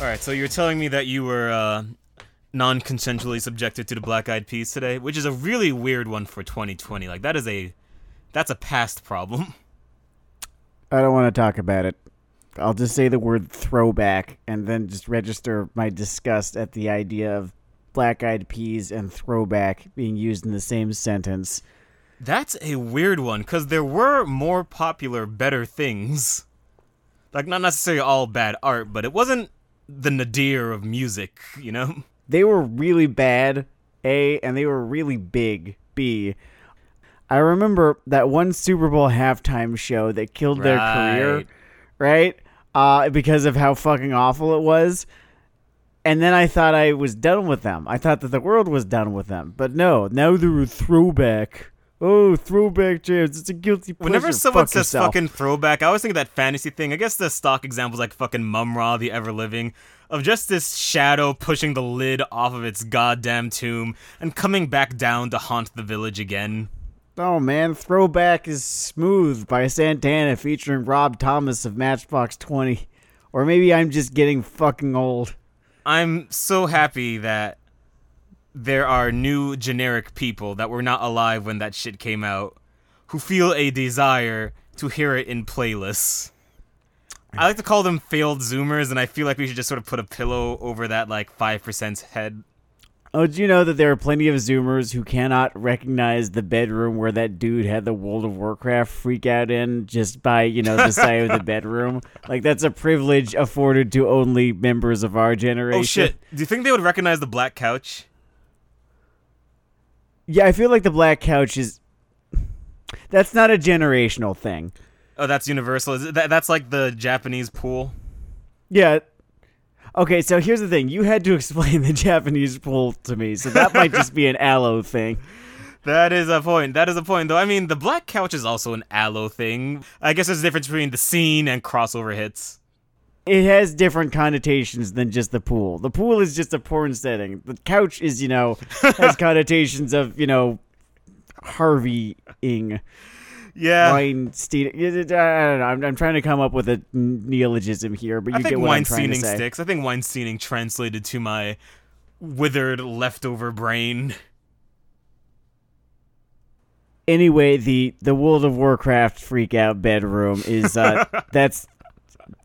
All right, so you're telling me that you were uh, non-consensually subjected to the Black Eyed Peas today, which is a really weird one for 2020. Like that is a that's a past problem. I don't want to talk about it. I'll just say the word throwback and then just register my disgust at the idea of black eyed peas and throwback being used in the same sentence. That's a weird one because there were more popular, better things. Like, not necessarily all bad art, but it wasn't the nadir of music, you know? They were really bad, A, and they were really big, B. I remember that one Super Bowl halftime show that killed their career, Right. right? Uh, because of how fucking awful it was. And then I thought I was done with them. I thought that the world was done with them. But no, now they're a throwback. Oh, throwback jams. It's a guilty pleasure. Whenever someone Fuck says yourself. fucking throwback, I always think of that fantasy thing. I guess the stock examples like fucking Mumm-Ra, the Ever Living, of just this shadow pushing the lid off of its goddamn tomb and coming back down to haunt the village again. Oh man, Throwback is Smooth by Santana featuring Rob Thomas of Matchbox 20. Or maybe I'm just getting fucking old. I'm so happy that there are new generic people that were not alive when that shit came out who feel a desire to hear it in playlists. I like to call them failed zoomers, and I feel like we should just sort of put a pillow over that like five percent head. Oh, do you know that there are plenty of Zoomers who cannot recognize the bedroom where that dude had the World of Warcraft freak out in just by, you know, the side of the bedroom? Like, that's a privilege afforded to only members of our generation. Oh shit! Do you think they would recognize the black couch? Yeah, I feel like the black couch is. That's not a generational thing. Oh, that's universal. Is that, that's like the Japanese pool. Yeah. Okay, so here's the thing. You had to explain the Japanese pool to me, so that might just be an aloe thing. That is a point. That is a point, though. I mean, the black couch is also an aloe thing. I guess there's a difference between the scene and crossover hits. It has different connotations than just the pool. The pool is just a porn setting. The couch is, you know, has connotations of, you know, Harvey-ing, Yeah. Weinstein. I don't know. I'm, I'm trying to come up with a neologism here, but you get what I'm trying to say. sticks. I think Weinsteining translated to my withered leftover brain. anyway, the the World of Warcraft freak out bedroom is uh that's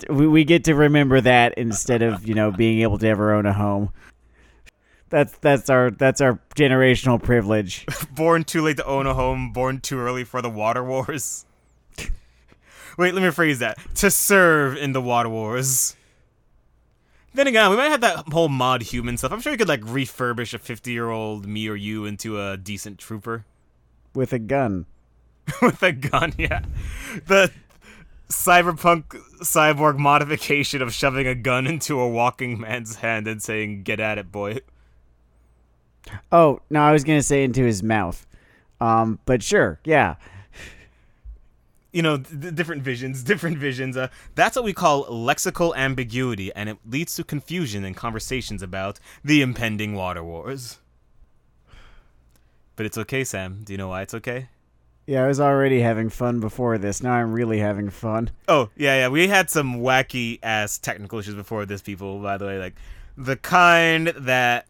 we, we get to remember that instead of you know being able to ever own a home. That's that's our that's our generational privilege. Born too late to own a home, born too early for the water wars. Wait, let me rephrase that. To serve in the water wars. Then again, we might have that whole mod human stuff. I'm sure you could like refurbish a 50 year old me or you into a decent trooper. with a gun. with a gun, yeah. The cyberpunk cyborg modification of shoving a gun into a walking man's hand and saying, Get at it, boy. Oh no, I was gonna say into his mouth. Um, but sure, yeah. You know, d- different visions, different visions. Uh, that's what we call lexical ambiguity, and it leads to confusion in conversations about the impending water wars. But it's okay, Sam. Do you know why it's okay? Yeah, I was already having fun before this. Now I'm really having fun. Oh, yeah, yeah. We had some wacky ass technical issues before this, people, by the way. Like, the kind that.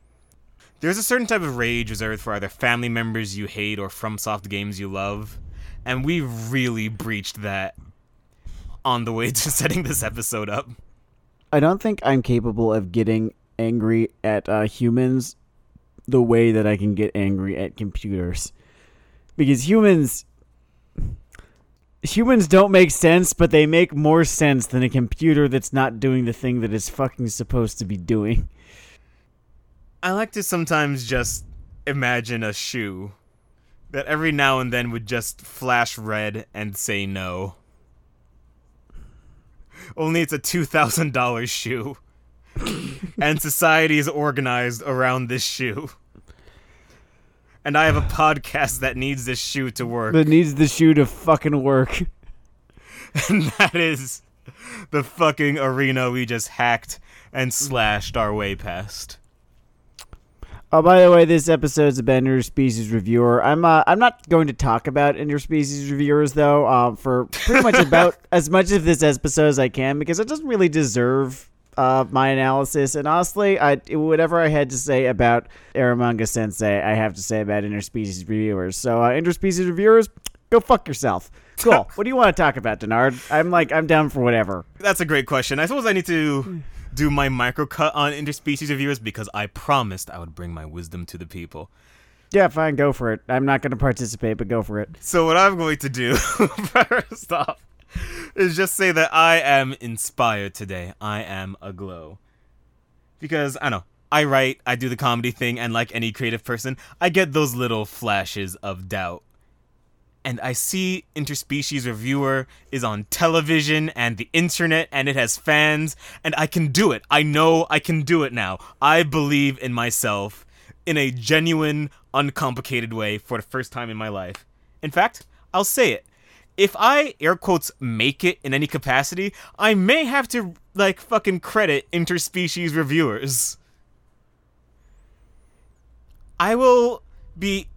There's a certain type of rage reserved for either family members you hate or FromSoft games you love. And we really breached that on the way to setting this episode up. I don't think I'm capable of getting angry at uh, humans the way that I can get angry at computers. Because humans humans don't make sense, but they make more sense than a computer that's not doing the thing that it's fucking supposed to be doing. I like to sometimes just imagine a shoe that every now and then would just flash red and say no. Only it's a $2,000 shoe. and society is organized around this shoe. And I have a podcast that needs this shoe to work. That needs the shoe to fucking work. and that is the fucking arena we just hacked and slashed our way past. Oh, by the way, this episode's about interspecies reviewer. I'm uh, I'm not going to talk about interspecies reviewers though, uh, for pretty much about as much of this episode as I can because it doesn't really deserve uh, my analysis, and honestly, I whatever I had to say about Eromanga Sensei, I have to say about interspecies reviewers. So, uh, interspecies reviewers, go fuck yourself. Cool. what do you want to talk about, Denard? I'm like, I'm down for whatever. That's a great question. I suppose I need to do my micro cut on interspecies reviewers because I promised I would bring my wisdom to the people. Yeah, fine, go for it. I'm not going to participate, but go for it. So what I'm going to do first off is just say that I am inspired today. I am aglow. Because I know, I write, I do the comedy thing, and like any creative person, I get those little flashes of doubt. And I see Interspecies Reviewer is on television and the internet and it has fans, and I can do it. I know I can do it now. I believe in myself in a genuine, uncomplicated way for the first time in my life. In fact, I'll say it. If I air quotes make it in any capacity, I may have to like fucking credit interspecies reviewers. I will be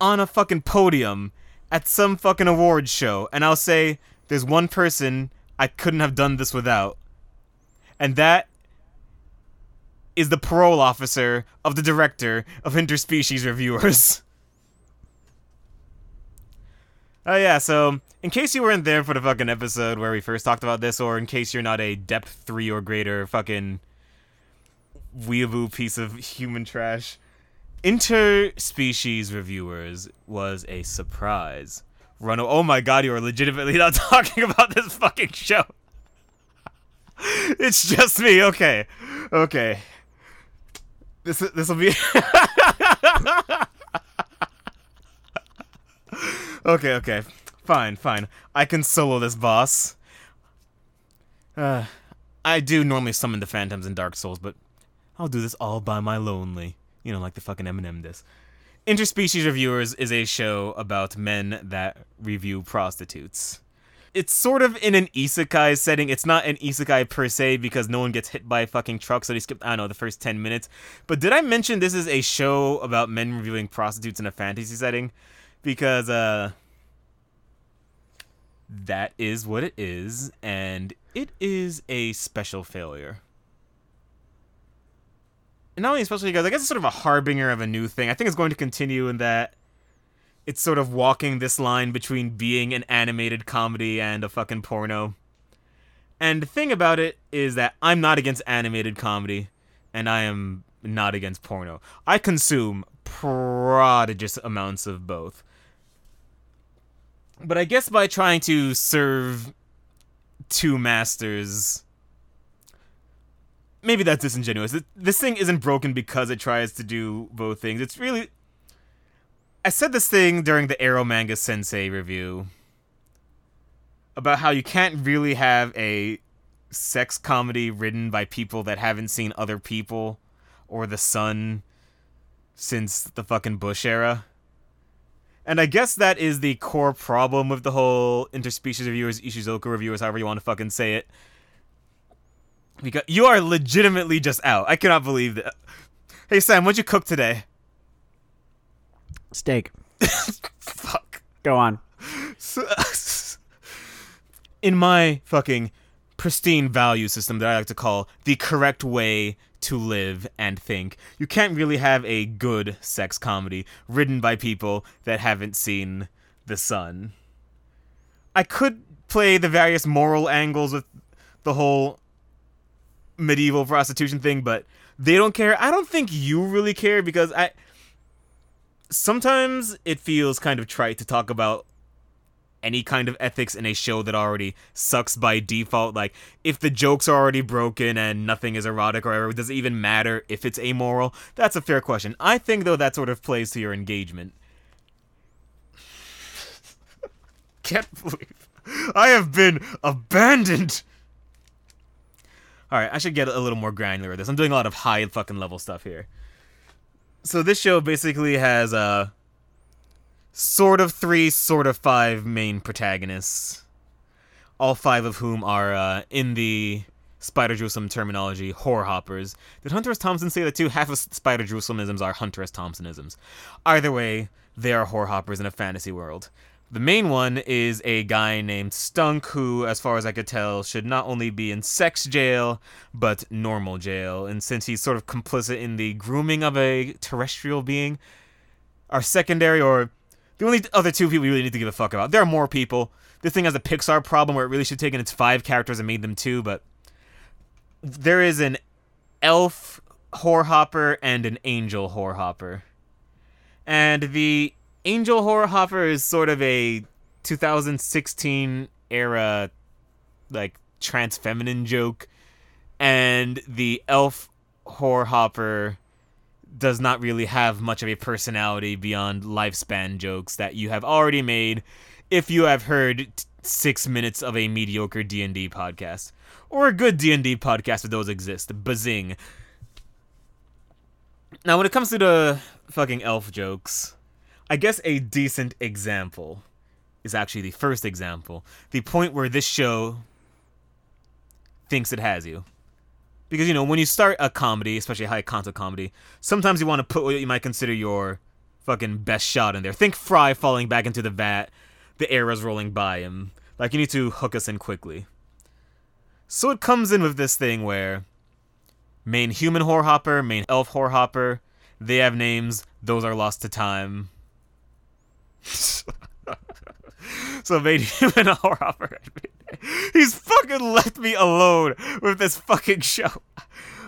on a fucking podium at some fucking awards show and I'll say there's one person I couldn't have done this without. And that is the parole officer of the director of interspecies reviewers. Oh yeah, so in case you weren't there for the fucking episode where we first talked about this, or in case you're not a depth three or greater fucking weeaboo piece of human trash, interspecies reviewers was a surprise. Run! Oh my god, you are legitimately not talking about this fucking show. it's just me. Okay, okay. This this will be. okay, okay, fine, fine. I can solo this boss. Uh, I do normally summon the phantoms in Dark Souls, but I'll do this all by my lonely. You know, like the fucking Eminem disc. Interspecies Reviewers is a show about men that review prostitutes it's sort of in an isekai setting. It's not an isekai per se because no one gets hit by a fucking truck, so they skip, I don't know, the first 10 minutes. But did I mention this is a show about men reviewing prostitutes in a fantasy setting? Because, uh, that is what it is, and it is a special failure. And not only especially because I guess it's sort of a harbinger of a new thing. I think it's going to continue in that it's sort of walking this line between being an animated comedy and a fucking porno. And the thing about it is that I'm not against animated comedy, and I am not against porno. I consume prodigious amounts of both. But I guess by trying to serve two masters, maybe that's disingenuous. This thing isn't broken because it tries to do both things. It's really I said this thing during the Eromanga Sensei review about how you can't really have a sex comedy written by people that haven't seen other people or the sun since the fucking Bush era. And I guess that is the core problem with the whole interspecies reviewers, Ishuzoku reviewers, however you want to fucking say it. Because you are legitimately just out. I cannot believe that. Hey Sam, what'd you cook today? Steak. Fuck. Go on. In my fucking pristine value system that I like to call the correct way to live and think, you can't really have a good sex comedy written by people that haven't seen The Sun. I could play the various moral angles with the whole medieval prostitution thing, but they don't care. I don't think you really care because I sometimes it feels kind of trite to talk about any kind of ethics in a show that already sucks by default. Like, if the jokes are already broken and nothing is erotic or whatever, does it even matter if it's amoral? That's a fair question. I think, though, that sort of plays to your engagement. Can't believe I have been abandoned. Alright, I should get a little more granular with this. I'm doing a lot of high fucking level stuff here so this show basically has uh sort of three, sort of five main protagonists. All five of whom are uh, in the Spider Jerusalem terminology, whore hoppers. Did Hunter S. Thompson say that too? Half of Spider Jerusalem are Hunter S. Thompsonisms. Either way, they are whore hoppers in a fantasy world. The main one is a guy named Stunk, who, as far as I could tell, should not only be in sex jail, but normal jail. And since he's sort of complicit in the grooming of a terrestrial being, our secondary, or the only other two people we really need to give a fuck about. There are more people. This thing has a Pixar problem where it really should have taken its five characters and made them two, but there is an elf whorehopper and an angel whorehopper. And the angel whorehopper is sort of a 2016 era like trans feminine joke and the elf whorehopper does not really have much of a personality beyond lifespan jokes that you have already made if you have heard t- 6 minutes of a mediocre D&D podcast or a good D&D podcast if those exist bazing now when it comes to the fucking elf jokes I guess a decent example is actually the first example. The point where this show thinks it has you. Because, you know, when you start a comedy, especially a high concept comedy, sometimes you want to put what you might consider your fucking best shot in there. Think Fry falling back into the vat, the arrows rolling by him. Like, you need to hook us in quickly. So it comes in with this thing where main human whorehopper, main elf whorehopper, they have names, those are lost to time so made him an horror He's fucking left me alone with this fucking show.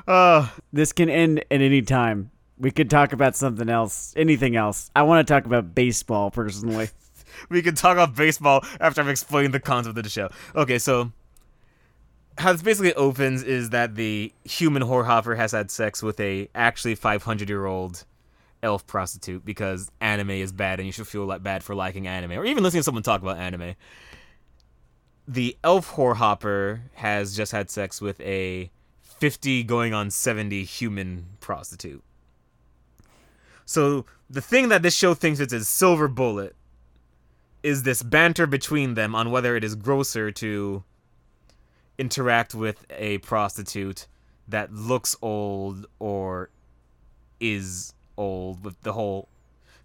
Uh, this can end at any time. We could talk about something else, anything else. I want to talk about baseball personally. we can talk about baseball after I've explained the concept of the show. Okay, so how this basically opens is that the human whorehopper has had sex with a actually 500 year old elf prostitute because anime is bad and you should feel like bad for liking anime or even listening to someone talk about anime. The elf whorehopper has just had sex with a 50 going on 70 human prostitute. So the thing that this show thinks it's a silver bullet is this banter between them on whether it is grosser to interact with a prostitute that looks old or is old with the whole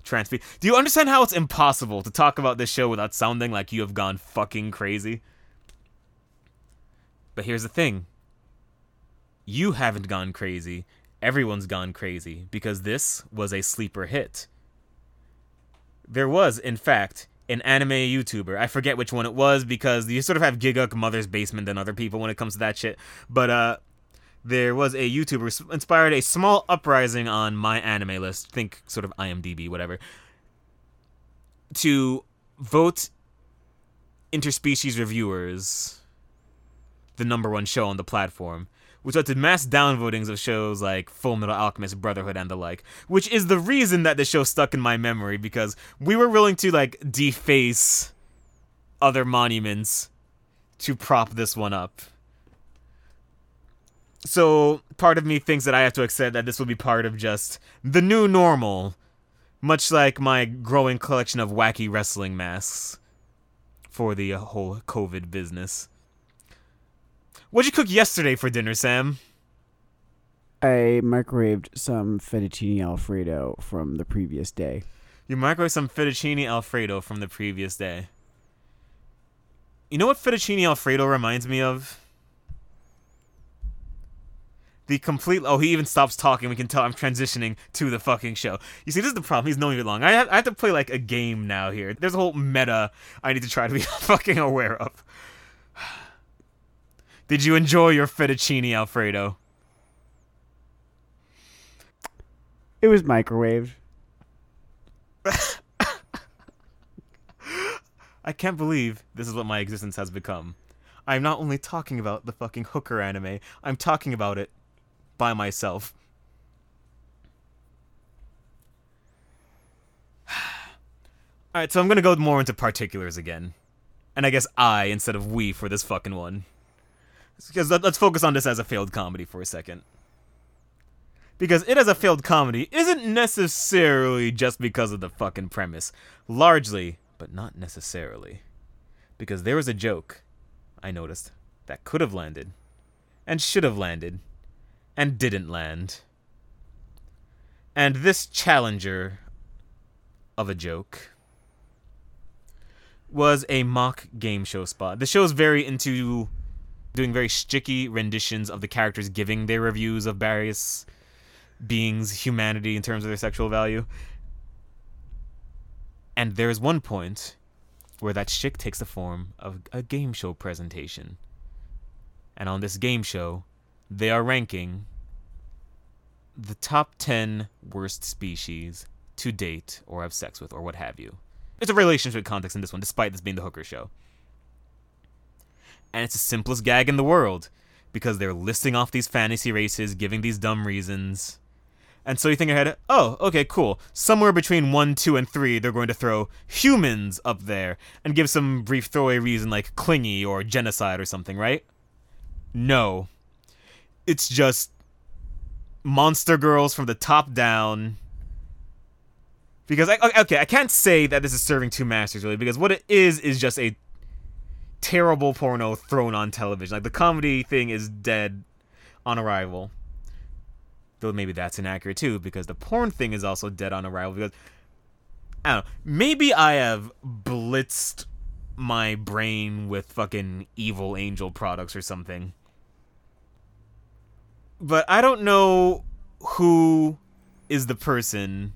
trans. Do you understand how it's impossible to talk about this show without sounding like you have gone fucking crazy? But here's the thing. You haven't gone crazy. Everyone's gone crazy because this was a sleeper hit. There was, in fact, an anime YouTuber. I forget which one it was because you sort of have Gigguk Mother's Basement than other people when it comes to that shit. But uh there was a YouTuber inspired a small uprising on MyAnimeList, think sort of IMDb, whatever, to vote interspecies reviewers the number one show on the platform, which led to mass downvotings of shows like Full Metal Alchemist, Brotherhood, and the like, which is the reason that the show stuck in my memory because we were willing to like deface other monuments to prop this one up so part of me thinks that I have to accept that this will be part of just the new normal, much like my growing collection of wacky wrestling masks for the uh, whole COVID business. What'd you cook yesterday for dinner, Sam? I microwaved some fettuccine alfredo from the previous day. You microwaved some fettuccine alfredo from the previous day. You know what fettuccine alfredo reminds me of? The complete. Oh, he even stops talking. We can tell I'm transitioning to the fucking show. You see, this is the problem. He's knowing me long. I have, I have to play like a game now here. There's a whole meta I need to try to be fucking aware of. Did you enjoy your fettuccine Alfredo? It was microwave. I can't believe this is what my existence has become. I'm not only talking about the fucking hooker anime, I'm talking about it by myself. Alright, so I'm gonna go more into particulars again. And I guess I instead of we for this fucking one. Because let's focus on this as a failed comedy for a second. Because it as a failed comedy isn't necessarily just because of the fucking premise. Largely, but not necessarily. Because there was a joke, I noticed, that could have landed. And should have landed and didn't land. And this challenger of a joke was a mock game show spot. The show is very into doing very sticky renditions of the characters giving their reviews of various beings' humanity in terms of their sexual value. And there's one point where that shtick takes the form of a game show presentation. And on this game show, they are ranking the top 10 worst species to date or have sex with or what have you. There's a relationship context in this one, despite this being the hooker show. And it's the simplest gag in the world because they're listing off these fantasy races, giving these dumb reasons. And so you think ahead, oh, okay, cool. Somewhere between 1, 2, and 3, they're going to throw humans up there and give some brief throwaway reason like clingy or genocide or something, right? No. It's just monster girls from the top down. Because, I, okay, I can't say that this is serving two masters, really, because what it is is just a terrible porno thrown on television. Like, the comedy thing is dead on arrival. Though maybe that's inaccurate too, because the porn thing is also dead on arrival. Because I don't know, maybe I have blitzed my brain with fucking evil angel products or something. But I don't know who is the person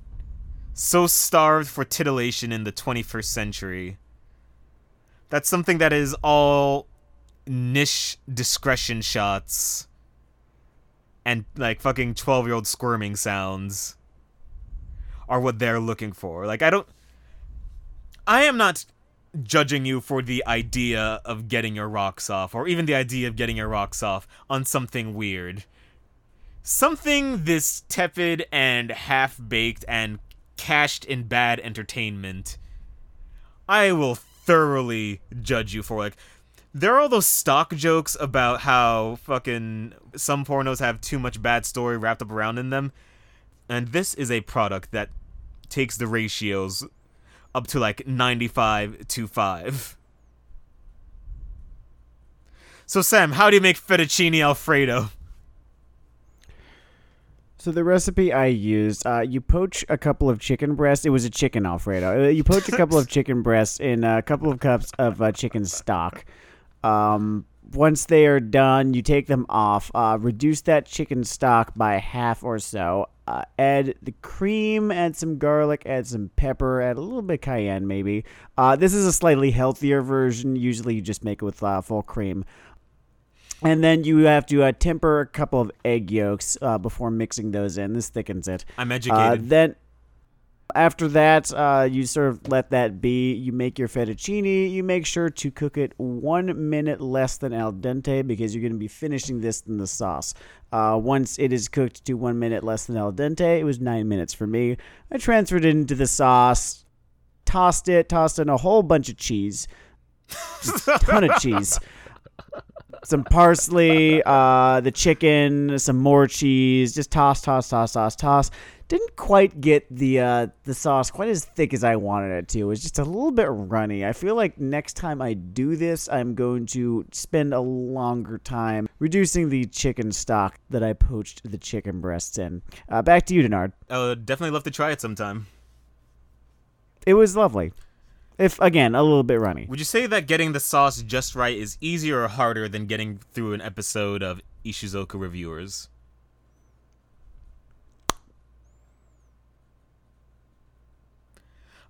so starved for titillation in the 21st century. That's something that is all niche discretion shots and like fucking 12 year old squirming sounds are what they're looking for. Like, I don't. I am not judging you for the idea of getting your rocks off, or even the idea of getting your rocks off on something weird. Something this tepid and half baked and cached in bad entertainment, I will thoroughly judge you for. Like, there are all those stock jokes about how fucking some pornos have too much bad story wrapped up around in them. And this is a product that takes the ratios up to like 95 to 5. So, Sam, how do you make fettuccine alfredo? So the recipe I used, uh, you poach a couple of chicken breasts. It was a chicken alfredo. Uh, You poach a couple of chicken breasts in a couple of cups of uh, chicken stock. Um, once they are done, you take them off. Uh, reduce that chicken stock by half or so. Uh, add the cream, add some garlic, add some pepper, add a little bit of cayenne maybe. Uh, this is a slightly healthier version. Usually you just make it with uh, full cream. And then you have to uh, temper a couple of egg yolks uh, before mixing those in. This thickens it. I'm Uh, educated. then after that, uh, you sort of let that be. You make your fettuccine. You make sure to cook it one minute less than al dente because you're going to be finishing this in the sauce. Uh, once it is cooked to one minute less than al dente, it was nine minutes for me. I transferred it into the sauce, tossed it, tossed in a whole bunch of cheese, Just a ton of cheese some parsley, uh, the chicken, some more cheese. Just toss, toss, toss, toss, toss. Didn't quite get the uh, the sauce quite as thick as I wanted it to. It was just a little bit runny. I feel like next time I do this, I'm going to spend a longer time reducing the chicken stock that I poached the chicken breasts in. Uh, back to you, Denard. I would definitely love to try it sometime. It was lovely. If again, a little bit runny. Would you say that getting the sauce just right is easier or harder than getting through an episode of Ishuzoku Reviewers?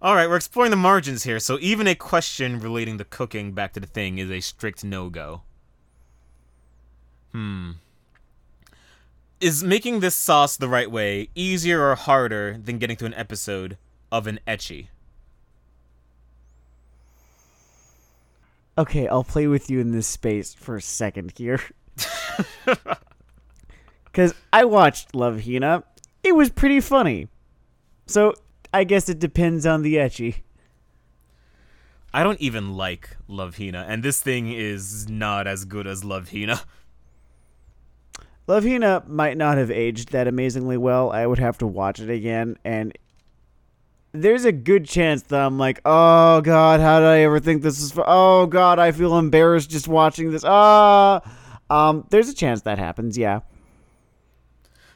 Alright, we're exploring the margins here, so even a question relating to cooking back to the thing is a strict no go. Hmm. Is making this sauce the right way easier or harder than getting through an episode of an ecchi? Okay, I'll play with you in this space for a second here. Because I watched Love Hina. It was pretty funny. So I guess it depends on the ecchi. I don't even like Love Hina, and this thing is not as good as Love Hina. Love Hina might not have aged that amazingly well. I would have to watch it again, and there's a good chance that I'm like, oh god, how did I ever think this is? Fu- oh god, I feel embarrassed just watching this. Ah, um, there's a chance that happens. Yeah.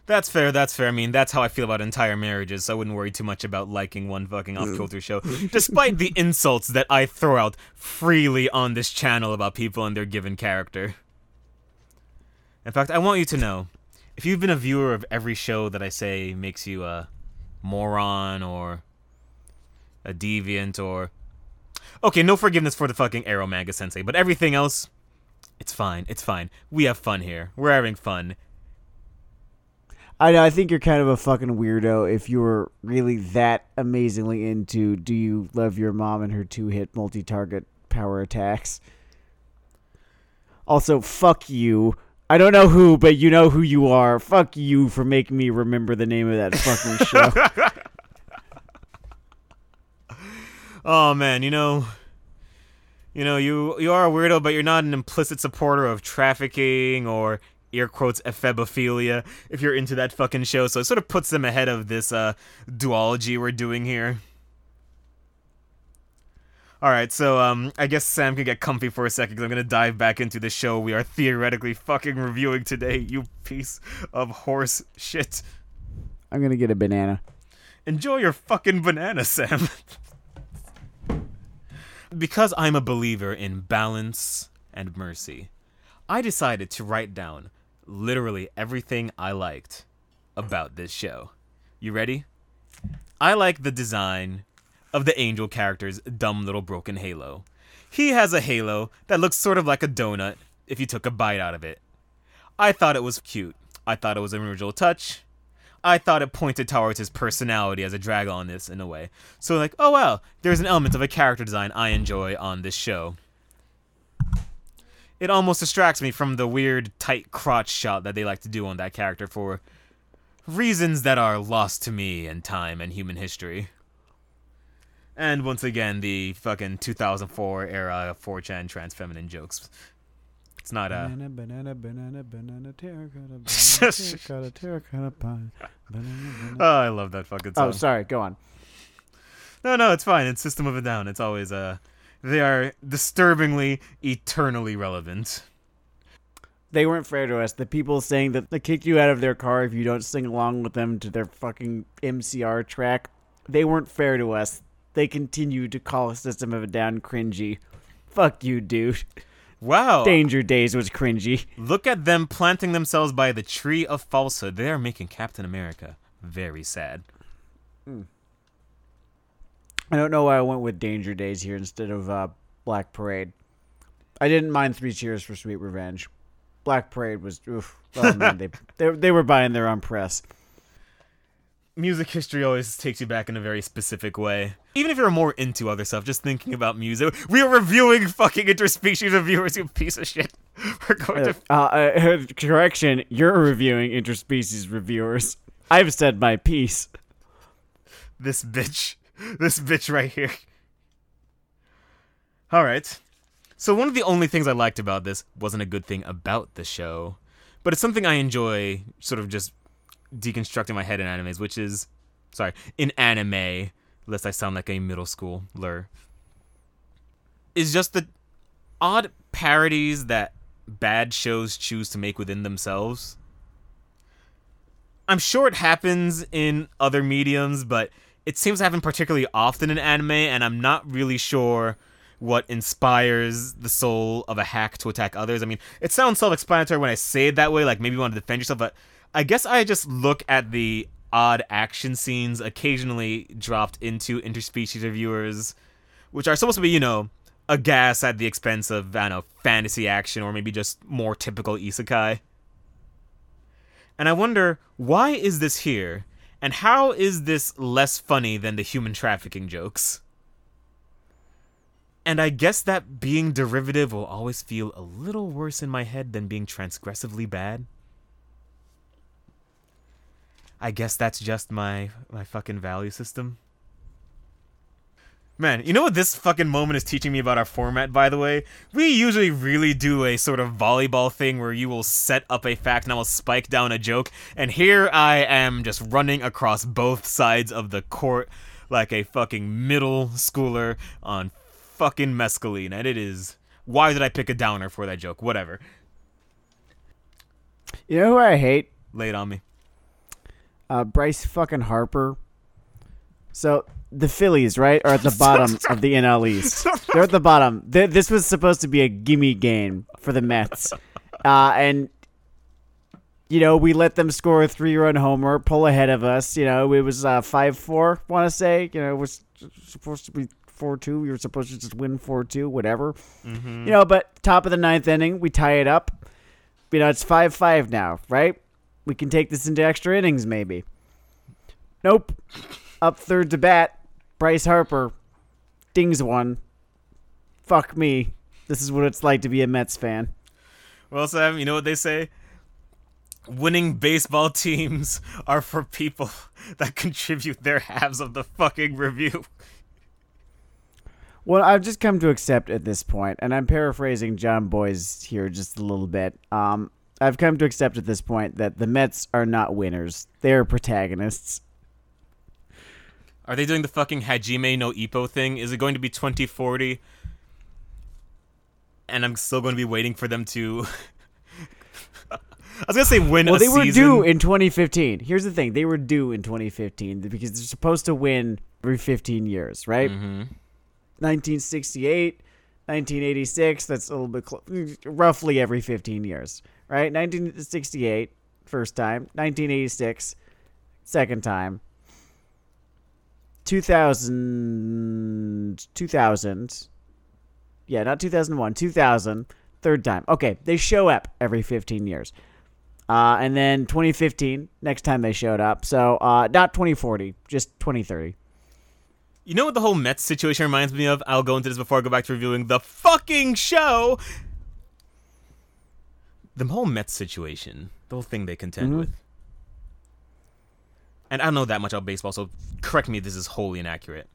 That's fair, that's fair. I mean, that's how I feel about entire marriages, so I wouldn't worry too much about liking one fucking off kilter show. Despite the insults that I throw out freely on this channel about people and their given character. In fact, I want you to know if you've been a viewer of every show that I say makes you a moron or a deviant or. Okay, no forgiveness for the fucking Eromanga Sensei, but everything else, it's fine, it's fine. We have fun here. We're having fun. I know. I think you're kind of a fucking weirdo if you were really that amazingly into "Do you love your mom and her two-hit multi-target power attacks?" Also, fuck you. I don't know who, but you know who you are. Fuck you for making me remember the name of that fucking show. Oh man, you know, you know, you you are a weirdo, but you're not an implicit supporter of trafficking or air quotes ephebophilia if you're into that fucking show. So it sort of puts them ahead of this uh, duology we're doing here. All right, so um, I guess Sam can get comfy for a second because I'm gonna dive back into the show we are theoretically fucking reviewing today. You piece of horse shit. I'm gonna get a banana. Enjoy your fucking banana, Sam. because I'm a believer in balance and mercy, I decided to write down literally everything I liked about this show. You ready? I like the design of the angel character's dumb little broken halo. He has a halo that looks sort of like a donut if you took a bite out of it. I thought it was cute. I thought it was an original touch. I thought it pointed towards his personality as a drag on this in a way. So like, oh well, there's an element of a character design I enjoy on this show. It almost distracts me from the weird tight crotch shot that they like to do on that character for reasons that are lost to me in time and human history. And once again, the fucking 2004 era 4chan trans feminine jokes. It's not a. Banana, banana, banana, banana, terracotta, banana, terracotta, terracotta pie. Oh, I love that fucking song. Oh, sorry. Go on. No, no, it's fine. It's System of a Down. It's always uh they are disturbingly eternally relevant. They weren't fair to us. The people saying that they kick you out of their car if you don't sing along with them to their fucking MCR track, they weren't fair to us. They continue to call System of a Down cringy. Fuck you, dude. Wow. Danger Days was cringy. Look at them planting themselves by the tree of falsehood. They are making Captain America very sad. I don't know why I went with Danger Days here instead of uh, Black Parade. I didn't mind Three Cheers for Sweet Revenge. Black Parade was oof. Oh man, they, they they were buying their own press. Music history always takes you back in a very specific way. Even if you're more into other stuff, just thinking about music. We are reviewing fucking interspecies reviewers, you piece of shit. We're going Uh, to. uh, correction, you're reviewing interspecies reviewers. I've said my piece. this bitch. This bitch right here. Alright. So, one of the only things I liked about this wasn't a good thing about the show, but it's something I enjoy sort of just deconstructing my head in animes, which is. Sorry, in anime, lest I sound like a middle school lure. Is just the odd parodies that bad shows choose to make within themselves. I'm sure it happens in other mediums, but it seems to happen particularly often in anime, and I'm not really sure what inspires the soul of a hack to attack others. I mean, it sounds self explanatory when I say it that way, like maybe you want to defend yourself, but I guess I just look at the odd action scenes occasionally dropped into interspecies reviewers, which are supposed to be, you know, a gas at the expense of, I don't know, fantasy action or maybe just more typical isekai. And I wonder, why is this here? And how is this less funny than the human trafficking jokes? And I guess that being derivative will always feel a little worse in my head than being transgressively bad. I guess that's just my my fucking value system. Man, you know what this fucking moment is teaching me about our format, by the way? We usually really do a sort of volleyball thing where you will set up a fact and I will spike down a joke, and here I am just running across both sides of the court like a fucking middle schooler on fucking mescaline, and it is. Why did I pick a downer for that joke? Whatever. You know who I hate? Lay it on me. Uh, Bryce fucking Harper. So the Phillies, right, are at the bottom of the NL East. They're at the bottom. Th- this was supposed to be a gimme game for the Mets, uh, and you know we let them score a three-run homer, pull ahead of us. You know it was uh, five-four. Want to say? You know it was supposed to be four two. We were supposed to just win four two, whatever. Mm-hmm. You know, but top of the ninth inning, we tie it up. You know, it's five five now, right? We can take this into extra innings, maybe. Nope. Up third to bat, Bryce Harper dings one. Fuck me. This is what it's like to be a Mets fan. Well, Sam, you know what they say? Winning baseball teams are for people that contribute their halves of the fucking review. Well, I've just come to accept at this point, and I'm paraphrasing John Boyce here just a little bit. Um, I've come to accept at this point that the Mets are not winners; they are protagonists. Are they doing the fucking Hajime no Ippo thing? Is it going to be 2040? And I'm still going to be waiting for them to. I was gonna say win Well, a they were season. due in 2015. Here's the thing: they were due in 2015 because they're supposed to win every 15 years, right? hmm 1968, 1986. That's a little bit clo- roughly every 15 years, right? 1968, first time. 1986, second time. 2000, 2000. Yeah, not 2001, 2000, third time. Okay, they show up every 15 years. Uh, and then 2015, next time they showed up. So uh, not 2040, just 2030. You know what the whole Mets situation reminds me of? I'll go into this before I go back to reviewing the fucking show. The whole Mets situation, the whole thing they contend Mhm. with. And I don't know that much about baseball, so correct me if this is wholly inaccurate.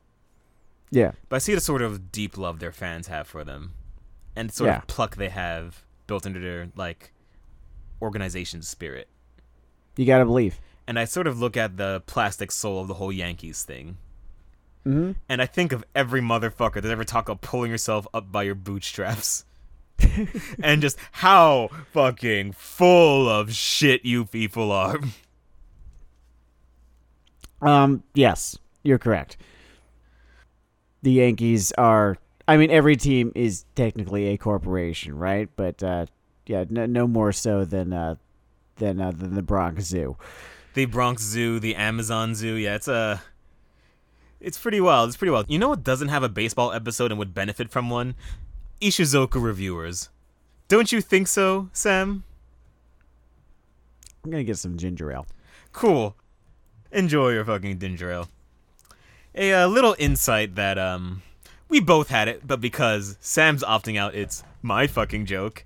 Yeah. But I see the sort of deep love their fans have for them, and sort Yeah. of pluck they have built into their like organization spirit. You got to believe. And I sort of look at the plastic soul of the whole Yankees thing, Mm-hmm. and I think of every motherfucker that ever talk about pulling yourself up by your bootstraps. and just how fucking full of shit you people are. Um, yes, you're correct. The Yankees are. I mean, every team is technically a corporation, right? But uh, yeah, no, no more so than uh, than uh, than the Bronx Zoo. The Bronx Zoo, the Amazon Zoo, yeah, it's a. It's pretty wild. It's pretty wild. You know what doesn't have a baseball episode and would benefit from one? Ishuzoku reviewers. Don't you think so, Sam? I'm gonna get some ginger ale. Cool. Enjoy your fucking ginger ale. A uh, little insight that um we both had it, but because Sam's opting out, it's my fucking joke.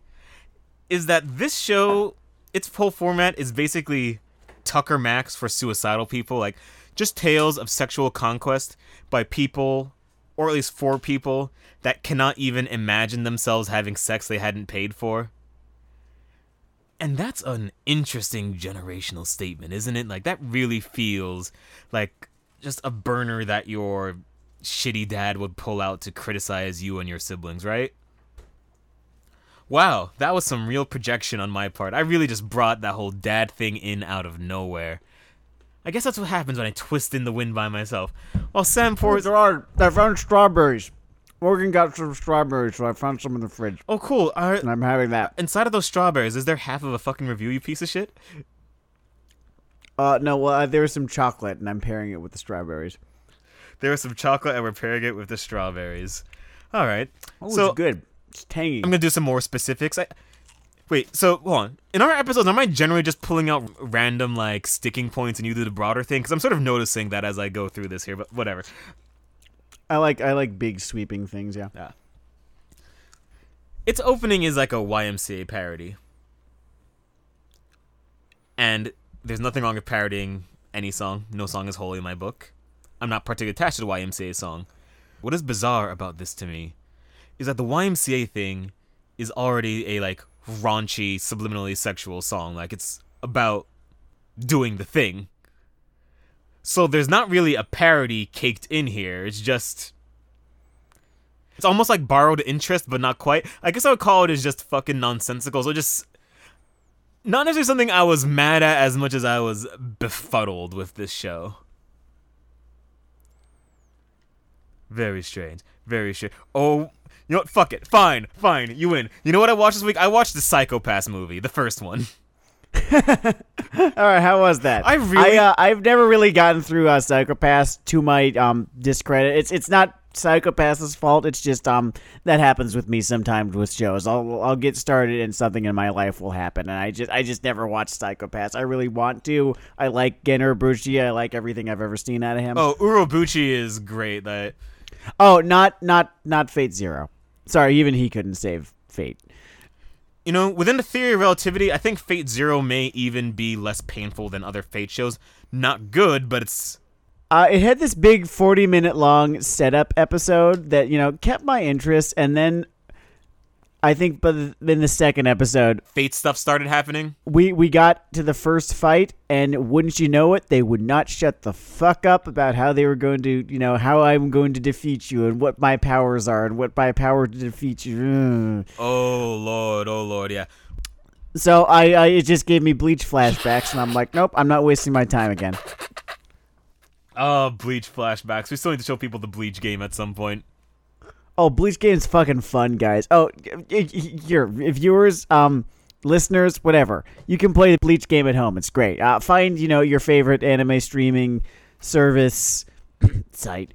Is that this show? Its whole format is basically Tucker Max for suicidal people, like just tales of sexual conquest by people, or at least four people that cannot even imagine themselves having sex they hadn't paid for. And that's an interesting generational statement, isn't it? Like that really feels like just a burner that your shitty dad would pull out to criticize you and your siblings, right? Wow, that was some real projection on my part. I really just brought that whole dad thing in out of nowhere. I guess that's what happens when I twist in the wind by myself. Well, Sam Ford. There are. I found strawberries. Morgan got some strawberries, so I found some in the fridge, Oh, cool. Are, and I'm having that. inside of those strawberries, is there half of a fucking review, you piece of shit? Uh, no, well, uh, there was some chocolate, and I'm pairing it with the strawberries. There was some chocolate, and we're pairing it with the strawberries. All right. Oh, so it's good. It's tangy. I'm gonna do some more specifics. I, wait, so hold on. In our episodes, am I generally just pulling out random like sticking points, and you do the broader thing? Because I'm sort of noticing that as I go through this here. But whatever. I like I like big sweeping things. Yeah. Yeah. Its opening is like a YMCA parody, and there's nothing wrong with parodying any song. No song is holy in my book. I'm not particularly attached to the YMCA song. What is bizarre about this to me is that the YMCA thing is already a like raunchy, subliminally sexual song. Like it's about doing the thing. So there's not really a parody caked in here. It's just it's almost like borrowed interest, but not quite. I guess I would call it as just fucking nonsensical. So just not necessarily something I was mad at as much as I was befuddled with this show. Very strange. Very strange. Oh, you know what? Fuck it. Fine, fine. You win. You know what I watched this week? I watched the Psycho-Pass movie, the first one. All right, how was that? I really- I, uh, I've never really gotten through uh, Psycho-Pass to my um discredit. It's it's not Psycho-Pass' fault. It's just um that happens with me sometimes with shows. I'll I'll get started and something in my life will happen, and I just I just never watch Psycho-Pass. I really want to. I like Gen Urobuchi. I like everything I've ever seen out of him. Oh, Urobuchi is great. That Oh, not not not Fate Zero. Sorry, even he couldn't save Fate. you know, within the theory of relativity, I think Fate Zero may even be less painful than other Fate shows. Not good, but it's Uh, it had this big 40 minute long setup episode that, you know, kept my interest. And then I think but in the second episode, Fate stuff started happening. we, we got to the first fight. And wouldn't you know it, they would not shut the fuck up about how they were going to, you know, how I'm going to defeat you and what my powers are and what my power to defeat you. Oh lord, oh lord, yeah. So I, I, it just gave me Bleach flashbacks. And I'm like, nope, I'm not wasting my time again. Oh, Bleach flashbacks. We still need to show people the Bleach game at some point. Oh, Bleach game's fucking fun, guys. Oh, y- y- viewers, um, listeners, whatever. You can play the Bleach game at home. It's great. Uh, find you know your favorite anime streaming service site.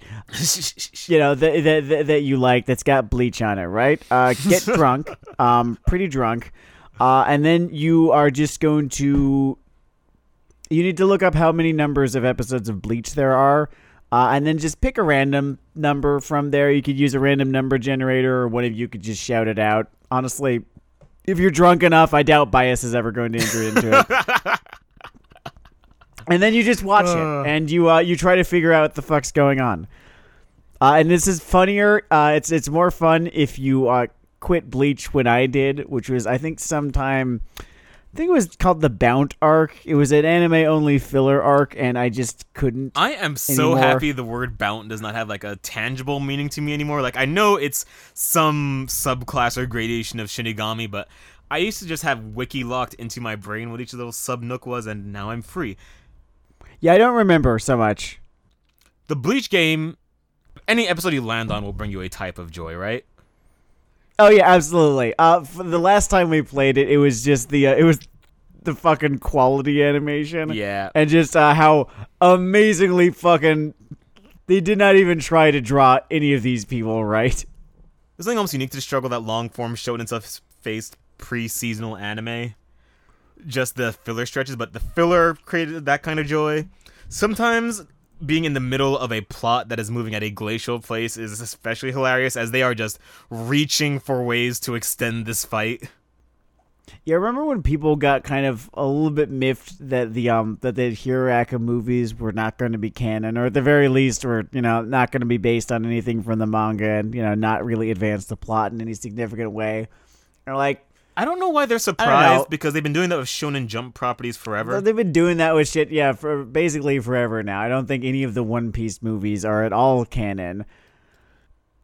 You know that that that you like that's got Bleach on it, right? Uh, get drunk, um, pretty drunk, uh, and then you are just going to. You need to look up how many numbers of episodes of Bleach there are. Uh, and then just pick a random number from there. You could use a random number generator, or one of you could just shout it out. Honestly, if you're drunk enough, I doubt bias is ever going to enter into it. and then you just watch Uh. it, and you uh, you try to figure out what the fuck's going on. Uh, and this is funnier. Uh, it's it's more fun if you uh, quit Bleach when I did, which was I think sometime. I think it was called the Bount arc. It was an anime only filler arc, and I just couldn't I am so Anymore. happy the word bount does not have like a tangible meaning to me anymore. Like I know it's some subclass or gradation of Shinigami, but I used to just have wiki locked into my brain what each little sub nook was, and now I'm free. Yeah, I don't remember so much. The Bleach game, any episode you land on will bring you a type of joy, right? Oh yeah, absolutely. Uh, for the last time we played it, it was just the uh, it was the fucking quality animation. Yeah. and just uh, how amazingly fucking they did not even try to draw any of these people right. There's something almost unique to the struggle that long form Shonen stuff faced pre-seasonal anime. Just the filler stretches, but the filler created that kind of joy. Sometimes being in the middle of a plot that is moving at a glacial pace is especially hilarious as they are just reaching for ways to extend this fight. Yeah, remember when people got kind of a little bit miffed that the um that the Hiraka movies were not going to be canon, or at the very least were you know not going to be based on anything from the manga, and you know not really advance the plot in any significant way. Or like I don't know why they're surprised because they've been doing that with Shonen Jump properties forever. They've been doing that with shit, yeah, for basically forever now. I don't think any of the One Piece movies are at all canon.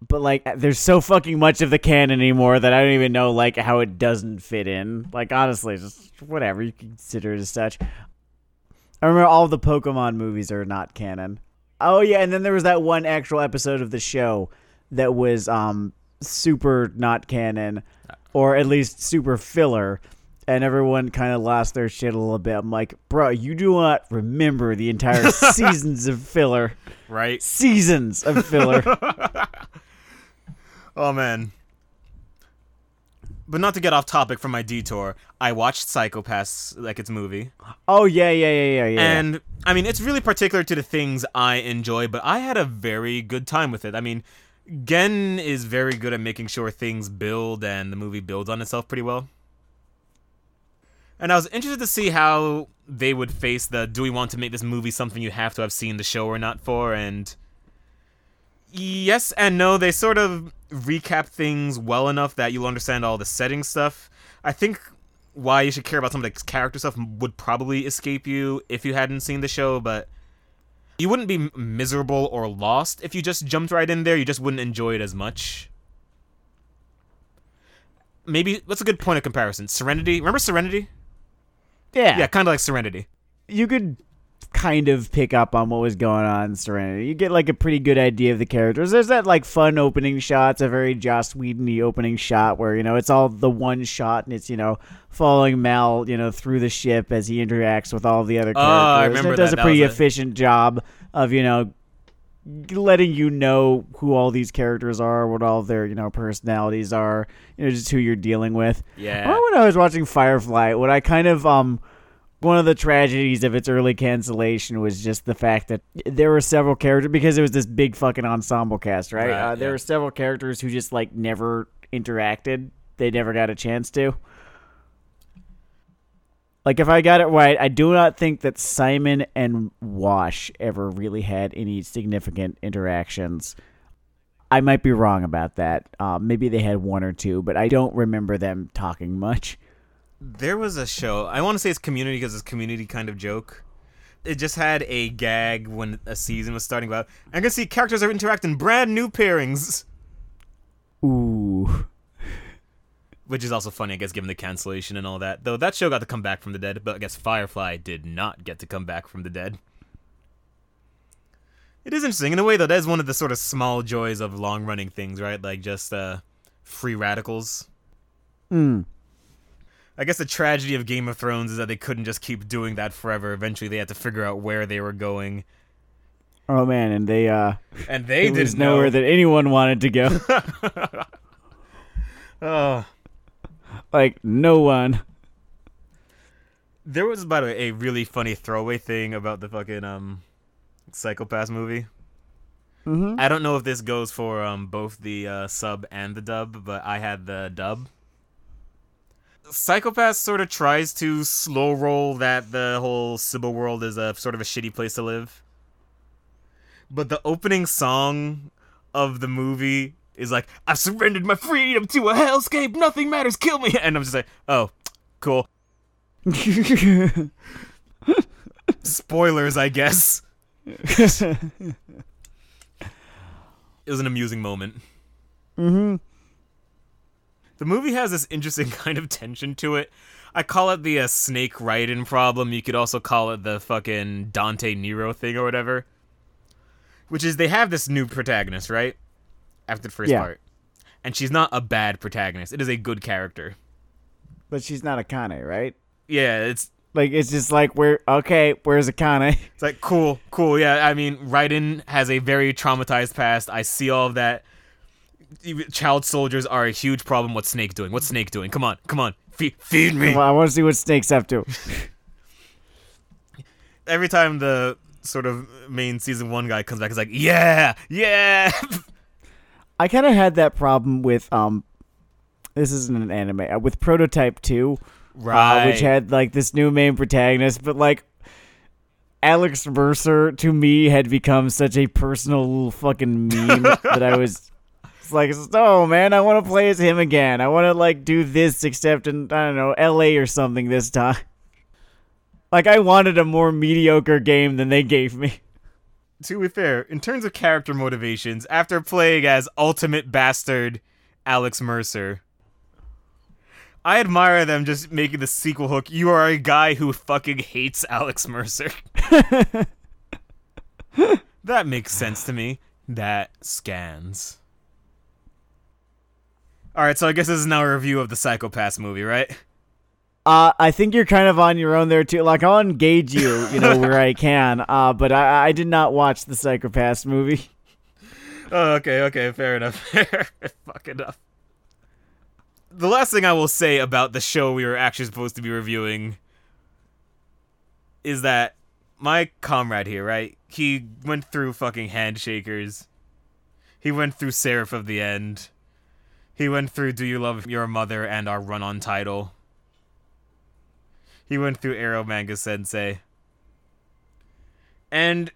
But like, there's so fucking much of the canon anymore that I don't even know like how it doesn't fit in. Like, honestly, just whatever you consider it as such. I remember all the Pokemon movies are not canon. Oh yeah, and then there was that one actual episode of the show that was um super not canon, or at least super filler, and everyone kind of lost their shit a little bit. I'm like, bro, you do not remember the entire seasons of filler, right? seasons of filler. Oh man. But not to get off topic from my detour, I watched Psycho-Pass like its movie. oh yeah, yeah, yeah, yeah, yeah. And I mean, it's really particular to the things I enjoy, but I had a very good time with it. I mean, Gen is very good at making sure things build and the movie builds on itself pretty well. And I was interested to see how they would face the do we want to make this movie something you have to have seen the show or not for and yes and no they sort of recap things well enough that you'll understand all the setting stuff i think why you should care about some of the character stuff would probably escape you if you hadn't seen the show but you wouldn't be miserable or lost if you just jumped right in there you just wouldn't enjoy it as much maybe that's a good point of comparison serenity remember serenity Yeah. Yeah, kind of like Serenity. you could kind of pick up on what was going on in Serenity. You get like a pretty good idea of the characters. There's that like fun opening shot. It's a very Joss Whedon opening shot where, you know, it's all the one shot and it's, you know, following Mal, you know, through the ship as he interacts with all the other Oh, characters. I And it does that. a pretty efficient job of, you know, letting you know who all these characters are, what all their, you know, personalities are, you know, just who you're dealing with. Yeah. Remember when I was watching Firefly, what I kind of um one of the tragedies of its early cancellation was just the fact that there were several characters because it was this big fucking ensemble cast, right? Right, uh, there yeah. were several characters who just like never interacted. They never got a chance to. Like if I got it right, I do not think that Simon and Wash ever really had any significant interactions. I might be wrong about that. Uh, maybe they had one or two, but I don't remember them talking much. There was a show. I want to say it's Community because it's Community kind of joke. It just had a gag when a season was starting about. I can see characters are interacting brand new pairings, Ooh. which is also funny, I guess, given the cancellation and all that. Though that show got to come back from the dead, but I guess Firefly did not get to come back from the dead. It is interesting in a way, though. That is one of the sort of small joys of long-running things, right? Like just uh, free radicals. Mm. I guess the tragedy of Game of Thrones is that they couldn't just keep doing that forever. Eventually, they had to figure out where they were going, Oh man, and they uh, and they didn't was nowhere that anyone wanted to go. oh, like no one. there was by the way a really funny throwaway thing about the fucking um, Psycho-Pass movie. Mm-hmm. I don't know if this goes for um both the uh, sub and the dub, but I had the dub. Psycho-Pass sort of tries to slow roll that the whole Sibyl world is a sort of a shitty place to live. But the opening song of the movie is like, I've surrendered my freedom to a hellscape, nothing matters, kill me. And I'm just like, oh, cool. Spoilers, I guess. It was an amusing moment. mm-hmm. The movie has this interesting kind of tension to it. I call it the uh, Snake Raiden problem. You could also call it the fucking Dante Nero thing or whatever. Which is they have this new protagonist, right? After the first Yeah. part. And she's not a bad protagonist. It is a good character. But she's not Akane, right? Yeah, it's Like it's just like where okay, where's Akane? it's like cool, cool. Yeah, I mean, Raiden has a very traumatized past. I see all of that. Child soldiers are a huge problem. What's Snake doing? What's Snake doing? Come on, come on, feed, feed me. Well, I want to see what Snake's up to. every time the sort of main season one guy comes back, he's like, yeah, yeah. I kind of had that problem with um, this isn't an anime uh, with Prototype Two, uh, which had like this new main protagonist, but like Alex Mercer to me had become such a personal fucking meme that I was. It's like, oh man, I want to play as him again. I want to like do this, except in I don't know L.A. or something this time. Like I wanted a more mediocre game than they gave me. to be fair, in terms of character motivations, after playing as ultimate bastard Alex Mercer, I admire them just making the sequel hook. You are a guy who fucking hates Alex Mercer. that makes sense to me. That scans. Alright, so I guess this is now a review of the Psycho-Pass movie, right? Uh, I think you're kind of on your own there too. Like I'll engage you, you know, where I can. Uh, but I, I did not watch the Psycho-Pass movie. Oh, okay, okay, fair enough. Fuck enough. The last thing I will say about the show we were actually supposed to be reviewing is that my comrade here, right? He went through fucking handshakers. He went through Seraph of the End. He went through Do You Love Your Mother and our run on title. He went through Eromanga Sensei. And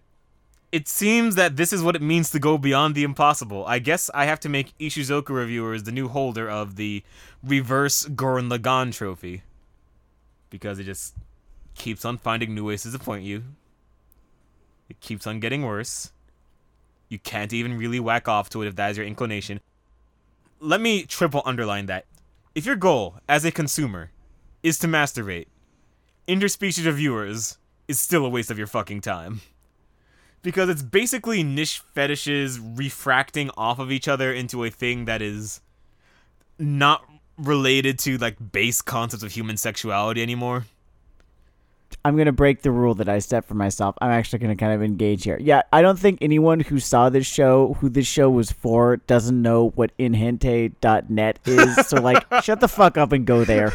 it seems that this is what it means to go beyond the impossible. I guess I have to make Ishuzoku reviewers the new holder of the reverse Gurren Lagann trophy. Because it just keeps on finding new ways to disappoint you. It keeps on getting worse. You can't even really whack off to it if that is your inclination. Let me triple underline that. If your goal as a consumer is to masturbate, interspecies reviewers is still a waste of your fucking time. Because it's basically niche fetishes refracting off of each other into a thing that is not related to like base concepts of human sexuality anymore. I'm gonna break the rule that I set for myself. I'm actually gonna kind of engage here. Yeah, I don't think anyone who saw this show, who this show was for, doesn't know what nhentai.net is. so like, shut the fuck up and go there.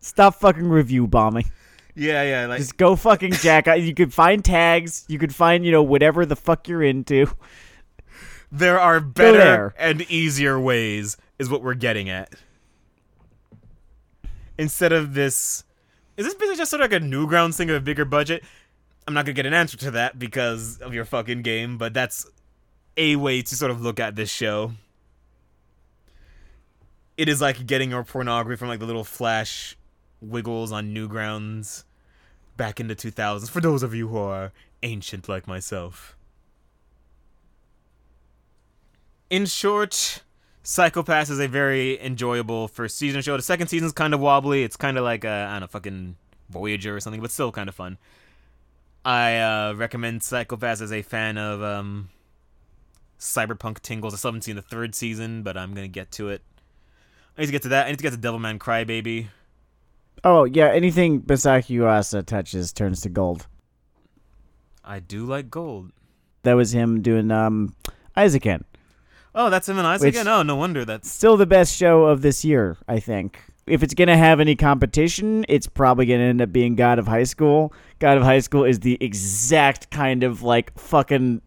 Stop fucking review bombing. Yeah, yeah, like Just go fucking jack. You could find tags. You could find you know whatever the fuck you're into. there are better there. and easier ways is what we're getting at. Instead of this is this basically just sort of like a Newgrounds thing of a bigger budget? I'm not gonna get an answer to that because of your fucking game, but that's a way to sort of look at this show. It is like getting your pornography from like the little flash wiggles on Newgrounds back in the 2000s for those of you who are ancient like myself. In short, Psycho-Pass is a very enjoyable first season show. The second season's kind of wobbly. It's kind of like a, I don't know, fucking Voyager or something, but still kind of fun. I uh, recommend Psycho-Pass as a fan of um, Cyberpunk Tingles. I still haven't seen the third season, but I'm gonna get to it. I need to get to that. I need to get to Devilman Crybaby. Oh yeah, anything Masaki Yuasa touches turns to gold. I do like gold. That was him doing um Eizouken. Oh, that's him and Isaac Which- again. Oh, no wonder that's Still the best show of this year, I think. If it's gonna have any competition, it's probably gonna end up being God of High School. God of High School is the exact kind of like fucking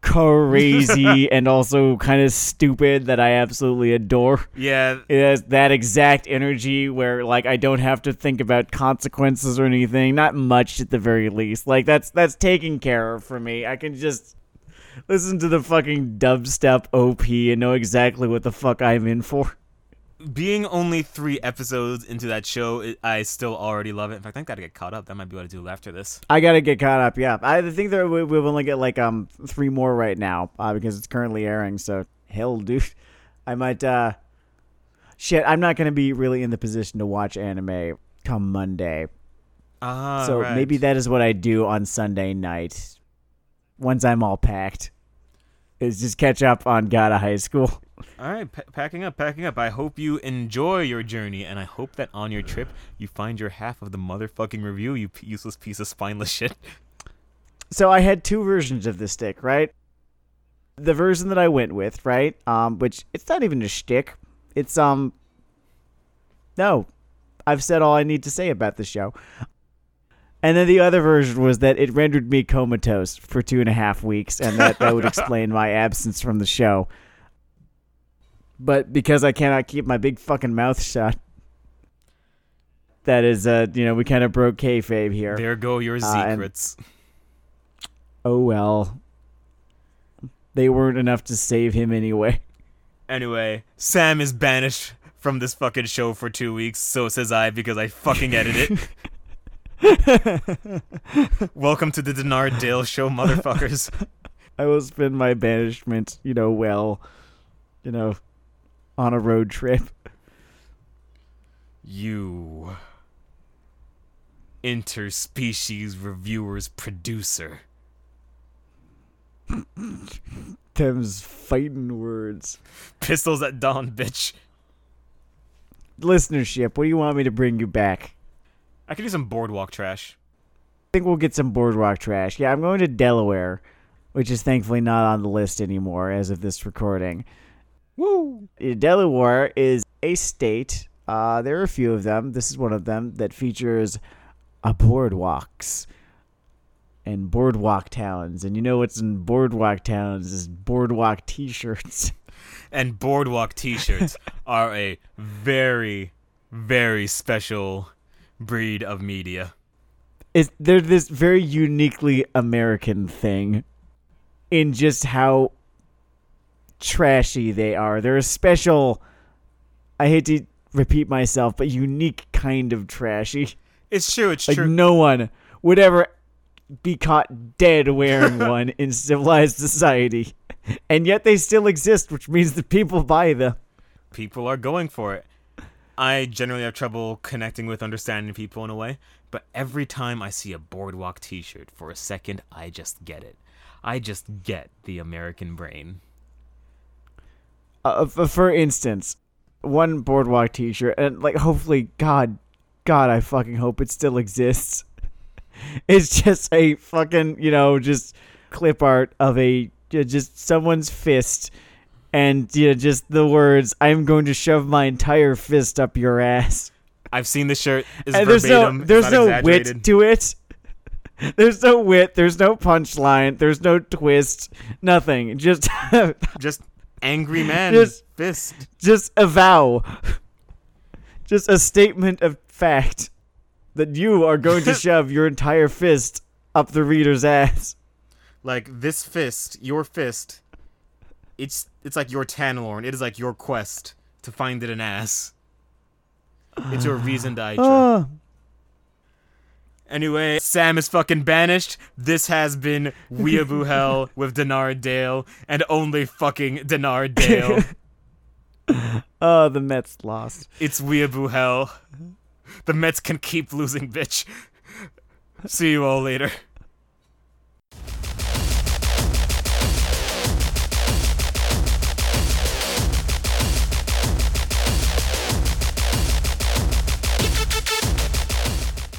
crazy and also kind of stupid that I absolutely adore. yeah. It has that exact energy where like I don't have to think about consequences or anything. Not much at the very least. Like that's that's taken care of for me. I can just listen to the fucking dubstep OP and know exactly what the fuck I'm in for. being only three episodes into that show, it, I still already love it. In fact, I think I gotta get caught up. That might be what I do after this. I gotta get caught up. Yeah, I think that we, we've only got like um three more right now uh, because it's currently airing. So hell, dude, I might. uh Shit, I'm not gonna be really in the position to watch anime come Monday. Ah, so right. maybe that is what I do on Sunday night once I'm all packed. Is just catch up on God of High School. All right, pa- packing up, packing up. I hope you enjoy your journey, and I hope that on your trip you find your half of the motherfucking review. You p- useless piece of spineless shit. So I had two versions of the stick, right? The version that I went with, right? Um, which it's not even a shtick. It's um. No, I've said all I need to say about the show. And then the other version was that it rendered me comatose for two and a half weeks, and that, that would explain my absence from the show. But because I cannot keep my big fucking mouth shut, that is, uh, you know, we kind of broke kayfabe here. There go your Uh, and- secrets. Oh well. They weren't enough to save him anyway. Anyway, Sam is banished from this fucking show for two weeks. So says I because I fucking edited it. Welcome to the Denard Dale show, motherfuckers. I will spend my banishment, you know, well, you know, on a road trip. You interspecies reviewers producer. Them's fighting words. Pistols at dawn, bitch. Listenership, what do you want me to bring you back? I could do some boardwalk trash. I think we'll get some boardwalk trash. Yeah, I'm going to Delaware, which is thankfully not on the list anymore as of this recording. Woo! Delaware is a state. Uh, there are a few of them. This is one of them that features a boardwalks and boardwalk towns. And you know what's in boardwalk towns is boardwalk T-shirts. And boardwalk t-shirts are a very, very special breed of media. Is they're this very uniquely American thing in just how trashy they are. They're a special. I hate to repeat myself, but unique kind of trashy. It's true, it's Like true. no one would ever be caught dead wearing one in civilized society. And yet they still exist, which means that people buy them. People are going for it. I generally have trouble connecting with understanding people in a way, but every time I see a Boardwalk t shirt, for a second, I just get it. I just get the American brain. Uh, for instance, one boardwalk T-shirt, and like hopefully, God, God, I fucking hope it still exists. It's just a fucking you know just clip art of a just someone's fist, and you know just the words "I'm going to shove my entire fist up your ass." I've seen the shirt. There's no there's no wit to it. There's no wit. There's no punchline. There's no twist. Nothing. Just Just angry man Just- fist. just a vow. Just a statement of fact that you are going to shove your entire fist up the reader's ass. Like this fist, your fist. It's it's like your Tanlorn. It is like your quest to find it an ass. It's your reason to Aitra. Anyway, Sam is fucking banished. This has been Weeaboo Hell with Denard Dale and only fucking Denard Dale. oh, the Mets lost. it's Weeaboo Hell. The Mets can keep losing, bitch. See you all later.